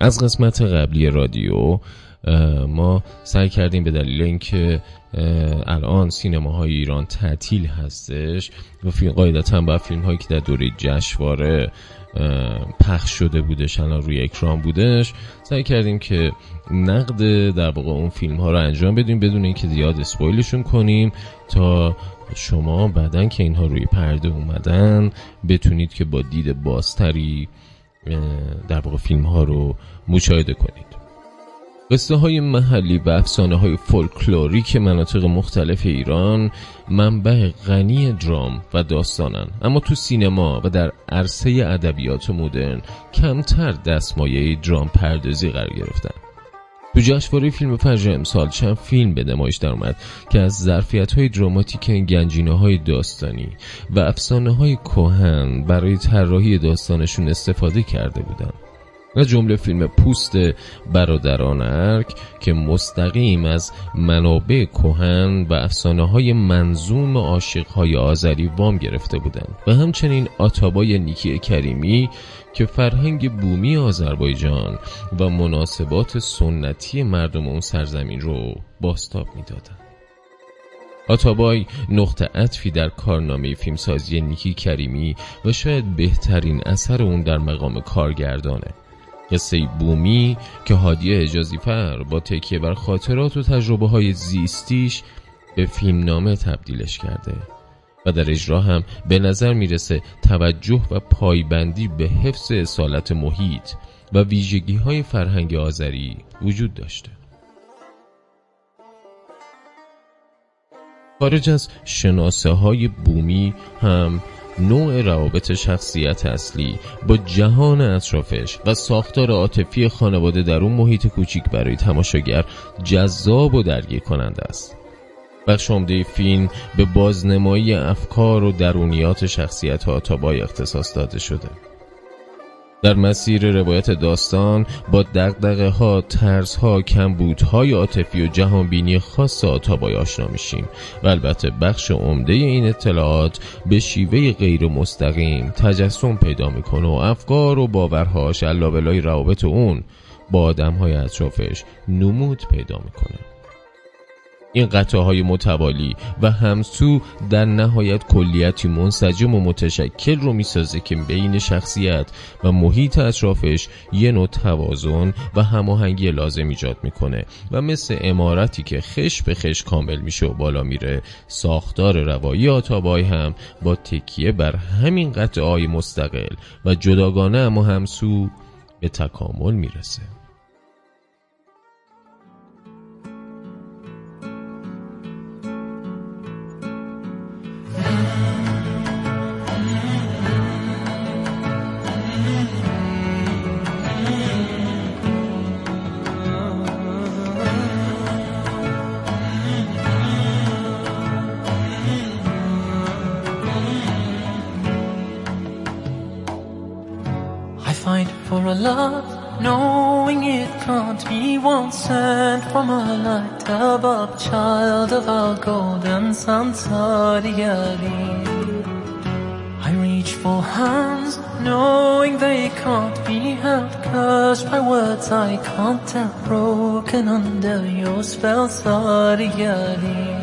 از قسمت قبلی رادیو ما سعی کردیم به دلیل اینکه الان سینماهای ایران تعطیل هستش و فیلم قاعدتا با فیلم هایی که در دوره جشنواره پخش شده بودش الان روی اکران بودش سعی کردیم که نقد در واقع اون فیلم ها رو انجام بدیم بدون اینکه زیاد اسپویلشون کنیم تا شما بعدا که اینها روی پرده اومدن بتونید که با دید بازتری در واقع فیلم ها رو مشاهده کنید. قصه های محلی و افسانه های فولکلوریک مناطق مختلف ایران منبع غنی درام و داستانن. اما تو سینما و در عرصه ادبیات مدرن کمتر دستمایه درام پردازی قرار گرفتن. تو جشنواره فیلم فجر امسال چند فیلم به نمایش در اومد که از ظرفیت های دراماتیک گنجینه های داستانی و افسانه های کوهن برای طراحی داستانشون استفاده کرده بودند. و جمله فیلم پوست برادران ارک که مستقیم از منابع کوهن و افسانه های منظوم عاشق های آذری وام گرفته بودند و همچنین آتابای نیکی کریمی که فرهنگ بومی آذربایجان و مناسبات سنتی مردم اون سرزمین رو باستاب می‌دادند. آتابای نقطه عطفی در کارنامه فیلمسازی نیکی کریمی و شاید بهترین اثر اون در مقام کارگردانه قصه بومی که هادی اجازی فر با تکیه بر خاطرات و تجربه های زیستیش به فیلمنامه تبدیلش کرده در اجرا هم به نظر می‌رسه توجه و پایبندی به حفظ اصالت محیط و ویژگی های فرهنگ آذری وجود داشته. خارج از شناسه های بومی هم نوع روابط شخصیت اصلی با جهان اطرافش و ساختار عاطفی خانواده در اون محیط کوچیک برای تماشاگر جذاب و درگیر کننده است. بخش عمده فیلم به بازنمایی افکار و درونیات شخصیت ها تا با اختصاص داده شده. در مسیر روایت داستان با دقدقه ها، ترس ها، های عاطفی و جهانبینی خاص آتابای آشنا میشیم. و البته بخش عمده این اطلاعات به شیوه غیر مستقیم تجسم پیدا می‌کنه و افکار و باورهاش علابلای روابط اون با آدم های اطرافش نمود پیدا می‌کنه. این قطعه متوالی و همسو در نهایت کلیتی منسجم و متشکل رو می‌سازه که بین شخصیت و محیط اطرافش یه نوع توازن و هماهنگی لازم ایجاد می‌کنه و مثل امارتی که خش به خش کامل میشه و بالا میره ساختار روایی آتابای هم با تکیه بر همین قطعه مستقل و جداگانه اما همسو به تکامل می‌رسه. One sent from a light above, child of our golden sun, Sadiali. I reach for hands, knowing they can't be held, cursed by words I can't tell, broken under your spell, Sadiali.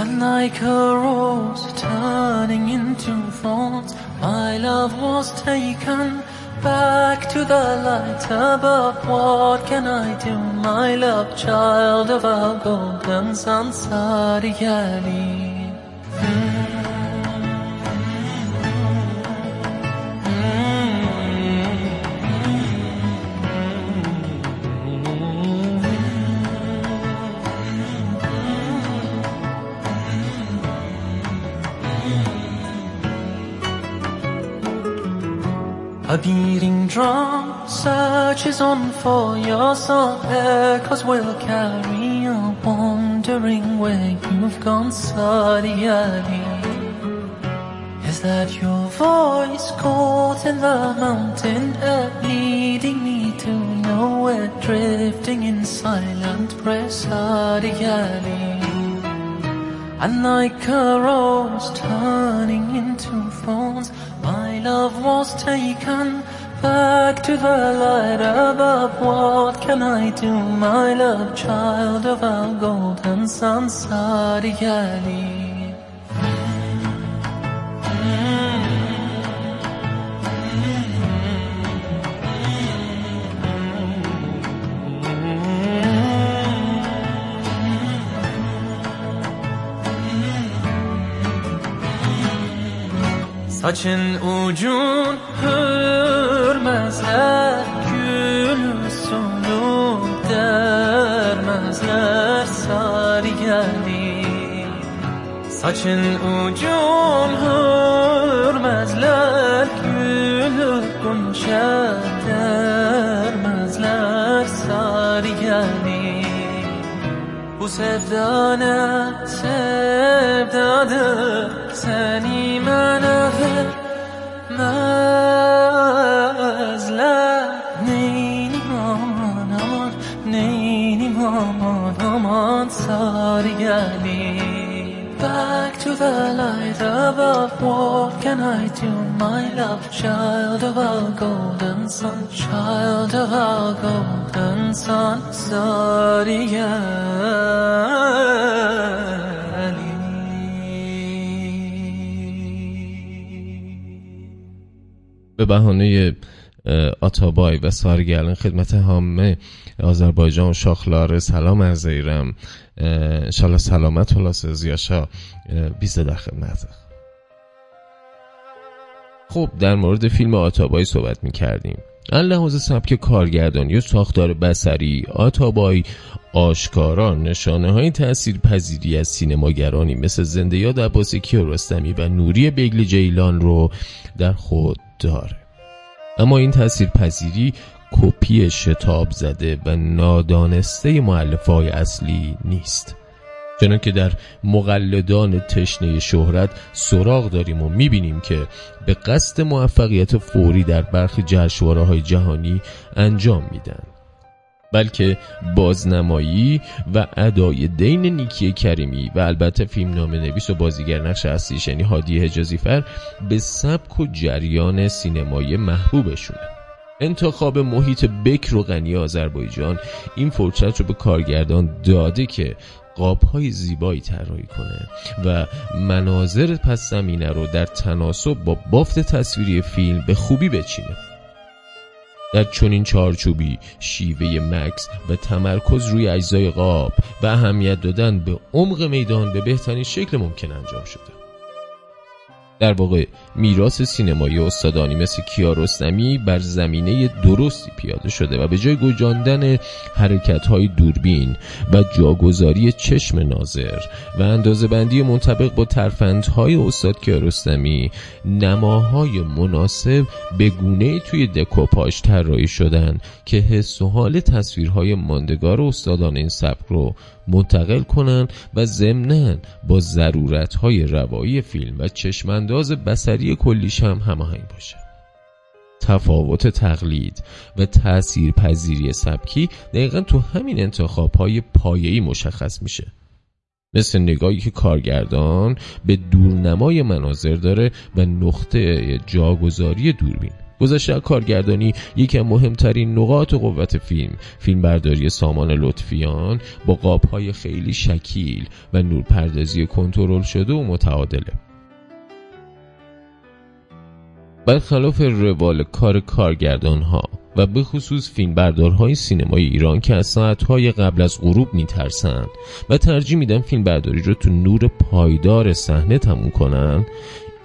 And like a rose turning into thorns, my love was taken back to the light above. What can I do, my love, child of our golden sun, Sariyali? A beating drum searches on for your soul Echoes will carry on Wondering where you've gone Sadi Is that your voice caught in the mountain air Leading me to nowhere Drifting in silent Sadi And like a rose turning into thorns love was taken Back to the light above, what can I do, my love, child of our golden sun, Sadigali? Saçın ucun hürmezler Gül sonu dermezler Sarı geldi. Saçın ucun hürmezler Gül gonca dermezler Sarı geldi. Bu sevdane sevdadır Seni What can I do my love Child of our golden sun Child of our golden sun Sarı به بهانه آتابای و سارگلن خدمت همه آذربایجان شاخلار سلام عرض ایرم. انشالله سلامت و لاس زیاشا بیسته در خدمت خب در مورد فیلم آتابای صحبت می کردیم لحاظ سبک کارگردانی و ساختار بسری آتابای آشکارا نشانه های تأثیر پذیری از سینماگرانی مثل زنده یاد عباس کیارستمی و نوری بگل جیلان رو در خود داره. اما این تأثیر پذیری کپی شتاب زده و نادانسته معلفه های اصلی نیست. چنان که در مقلدان تشنه شهرت سراغ داریم و می‌بینیم که به قصد موفقیت فوری در برخی جشنواره های جهانی انجام میدن. بلکه بازنمایی و ادای دین نیکی کریمی و البته فیلم نام نویس و بازیگر نقش اصلیش یعنی هادی حجازی فر به سبک و جریان سینمایی محبوبشونه. انتخاب محیط بکر و غنی آذربایجان این فرصت رو به کارگردان داده که قاب های زیبایی طراحی کنه و مناظر پس زمینه رو در تناسب با بافت تصویری فیلم به خوبی بچینه. در چنین چارچوبی شیوه مکس و تمرکز روی اجزای قاب و اهمیت دادن به عمق میدان به بهترین شکل ممکن انجام شده. در واقع میراث سینمایی استادانی مثل کیارستمی بر زمینه درستی پیاده شده و به جای گجاندن حرکت های دوربین و جاگذاری چشم ناظر و اندازه بندی منطبق با ترفندهای استاد کیارستمی نماهای مناسب به گونه توی دکوپاژ طراحی شدن که حس و حال تصویرهای ماندگار استادان این سبک رو منتقل کنن و ضمنا با ضرورتهای روایی فیلم و چشمانداز بسری کلیش هم هماهنگ باشه. تفاوت تقلید و تأثیر پذیری سبکی دقیقا تو همین انتخاب های پایه‌ای مشخص میشه. مثل نگاهی که کارگردان به دورنمای مناظر داره و نقطه جاگذاری دوربین. گذشته کارگردانی یکی از مهمترین نقاط قوت فیلم فیلمبرداری سامان لطفیان با قابهای خیلی شکیل و نورپردازی کنترل شده و متعادله. برخلاف روال کار کارگردان ها و به خصوص فیلمبردارهای سینمای ایران که از ساعتهای قبل از غروب میترسن و ترجیح میدن فیلمبرداری رو تو نور پایدار صحنه تموم کنن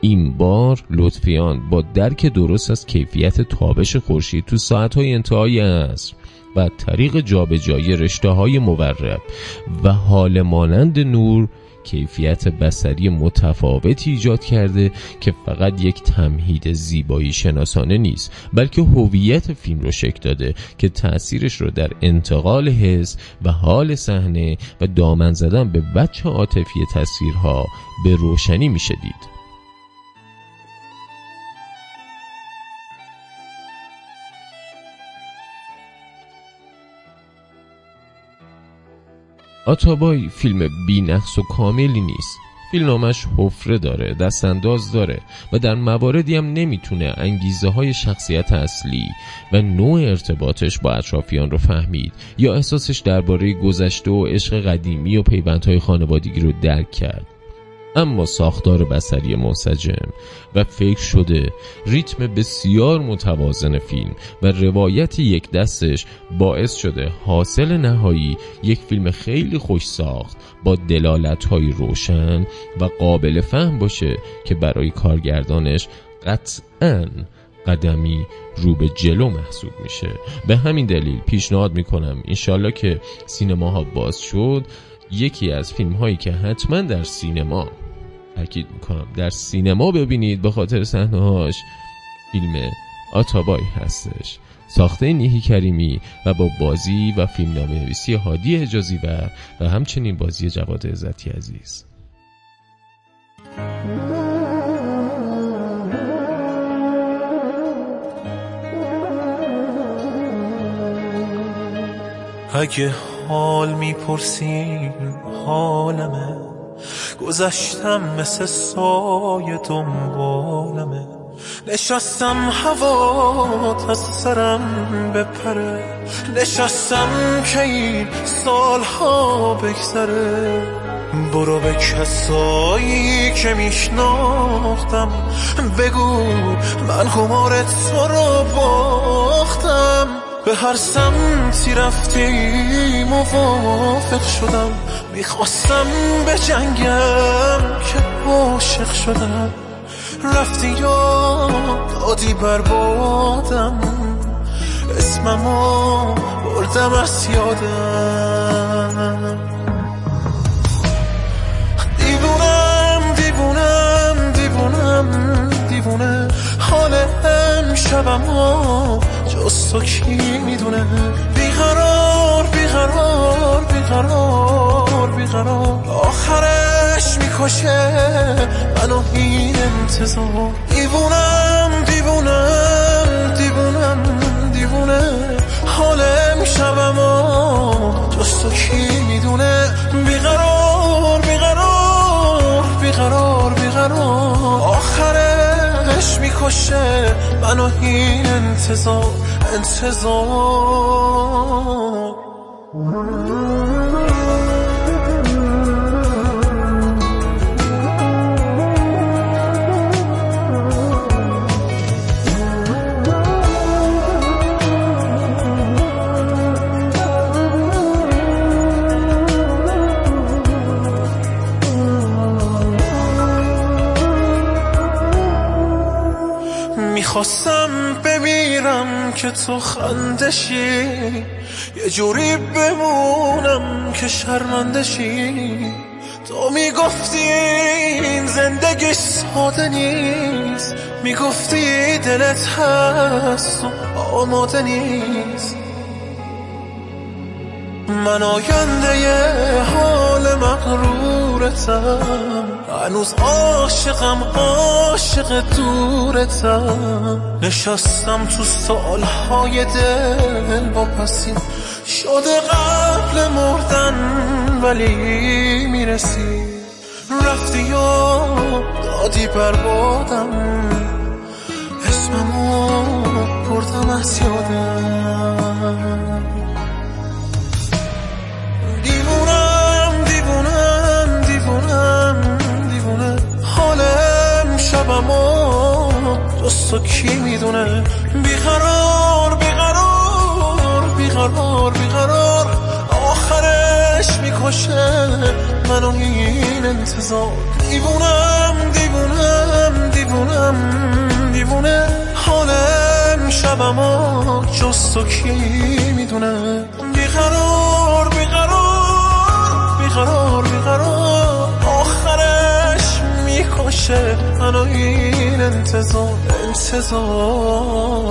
این بار لطفیان با درک درست از کیفیت تابش خورشید تو ساعتهای انتهای عصر و طریق جابجایی رشته های مورب و حال مانند نور کیفیت بسری متفاوتی ایجاد کرده که فقط یک تمهید زیبایی شناسانه نیست بلکه هویت فیلم رو شکل داده که تأثیرش رو در انتقال حس و حال صحنه و دامن زدن به وجه عاطفی تصویرها به روشنی میشه دید آتابای فیلم بی نقص و کاملی نیست. فیلمنامش حفره داره دستانداز داره و در مواردی هم نمی‌تونه انگیزه های شخصیت اصلی و نوع ارتباطش با اطرافیان رو فهمید یا احساسش درباره گذشته و عشق قدیمی و پیوندهای خانوادگی رو درک کرد. اما ساختار بسری منسجم و فکر شده ریتم بسیار متوازن فیلم و روایت یک دستش باعث شده حاصل نهایی یک فیلم خیلی خوش ساخت با دلالت های روشن و قابل فهم باشه که برای کارگردانش قطعا قدمی رو به جلو محسوب میشه. به همین دلیل پیشنهاد می‌کنم انشالله که سینماها باز شد یکی از فیلم هایی که حتما در سینما تاکید می‌کنم. در سینما ببینید به خاطر صحنه فیلم آتابای هستش. ساخته نیهی کریمی و با بازی و فیلم نویسی هادی اجازی و و همچنین بازی جواد عزتی عزیز. اگه حال می‌پرسین حالمه. گذشتم مثل سایه دنبالمه نشستم هوا تا سرم بپره. نشستم که این سالها بگذره. برو به کسایی که میشناختم. بگو من خمار تو رو باختم. به هر سمتی رفتی موافق شدم. می‌خواستم به جنگم که عاشق شدم. رفتی یا دادی بربادم اسممو بردم از یادم. دیوونم دیوونم دیوونم دیوونه. حال امشبمو جز تو کی می‌دونه؟ بیقرار بیقرار بیقرار. بیقرار. آخرش می‌کشه. منو این انتظار. دیوونم دیوونم دیوونم دیوونه. حال امشبم جز تو کی می‌دونه. بیقرار بیقرار بیقرار بیقرار. آخرش می‌کشه. منو این انتظار انتظار. می‌خواستم بمیرم که تو خندشی. یه جوری بمونم که شرمندشی. تو می‌گفتی این زندگی ساده نیست. می‌گفتی دلت هست و آماده نیست. من آینده حال مغرورتم هنوز عاشقم عاشق دورتم. نشستم تو سالهای دل با پسین شده قبل مردن ولی می‌رسی. رفتی و دادی بربادم اسممو بردم از یادم. جز تو کی می‌دونه؟ بیقرار بیقرار بیقرار بیقرار. آخرش می‌کشه منو این انتظار. دیوونم دیوونم دیوونم دیوونه. حال امشبمو جز تو کی می‌دونه؟ بیقرار بیقرار بیقرار بیقرار. آخرش می‌کشه منو این انتظار. انتظار.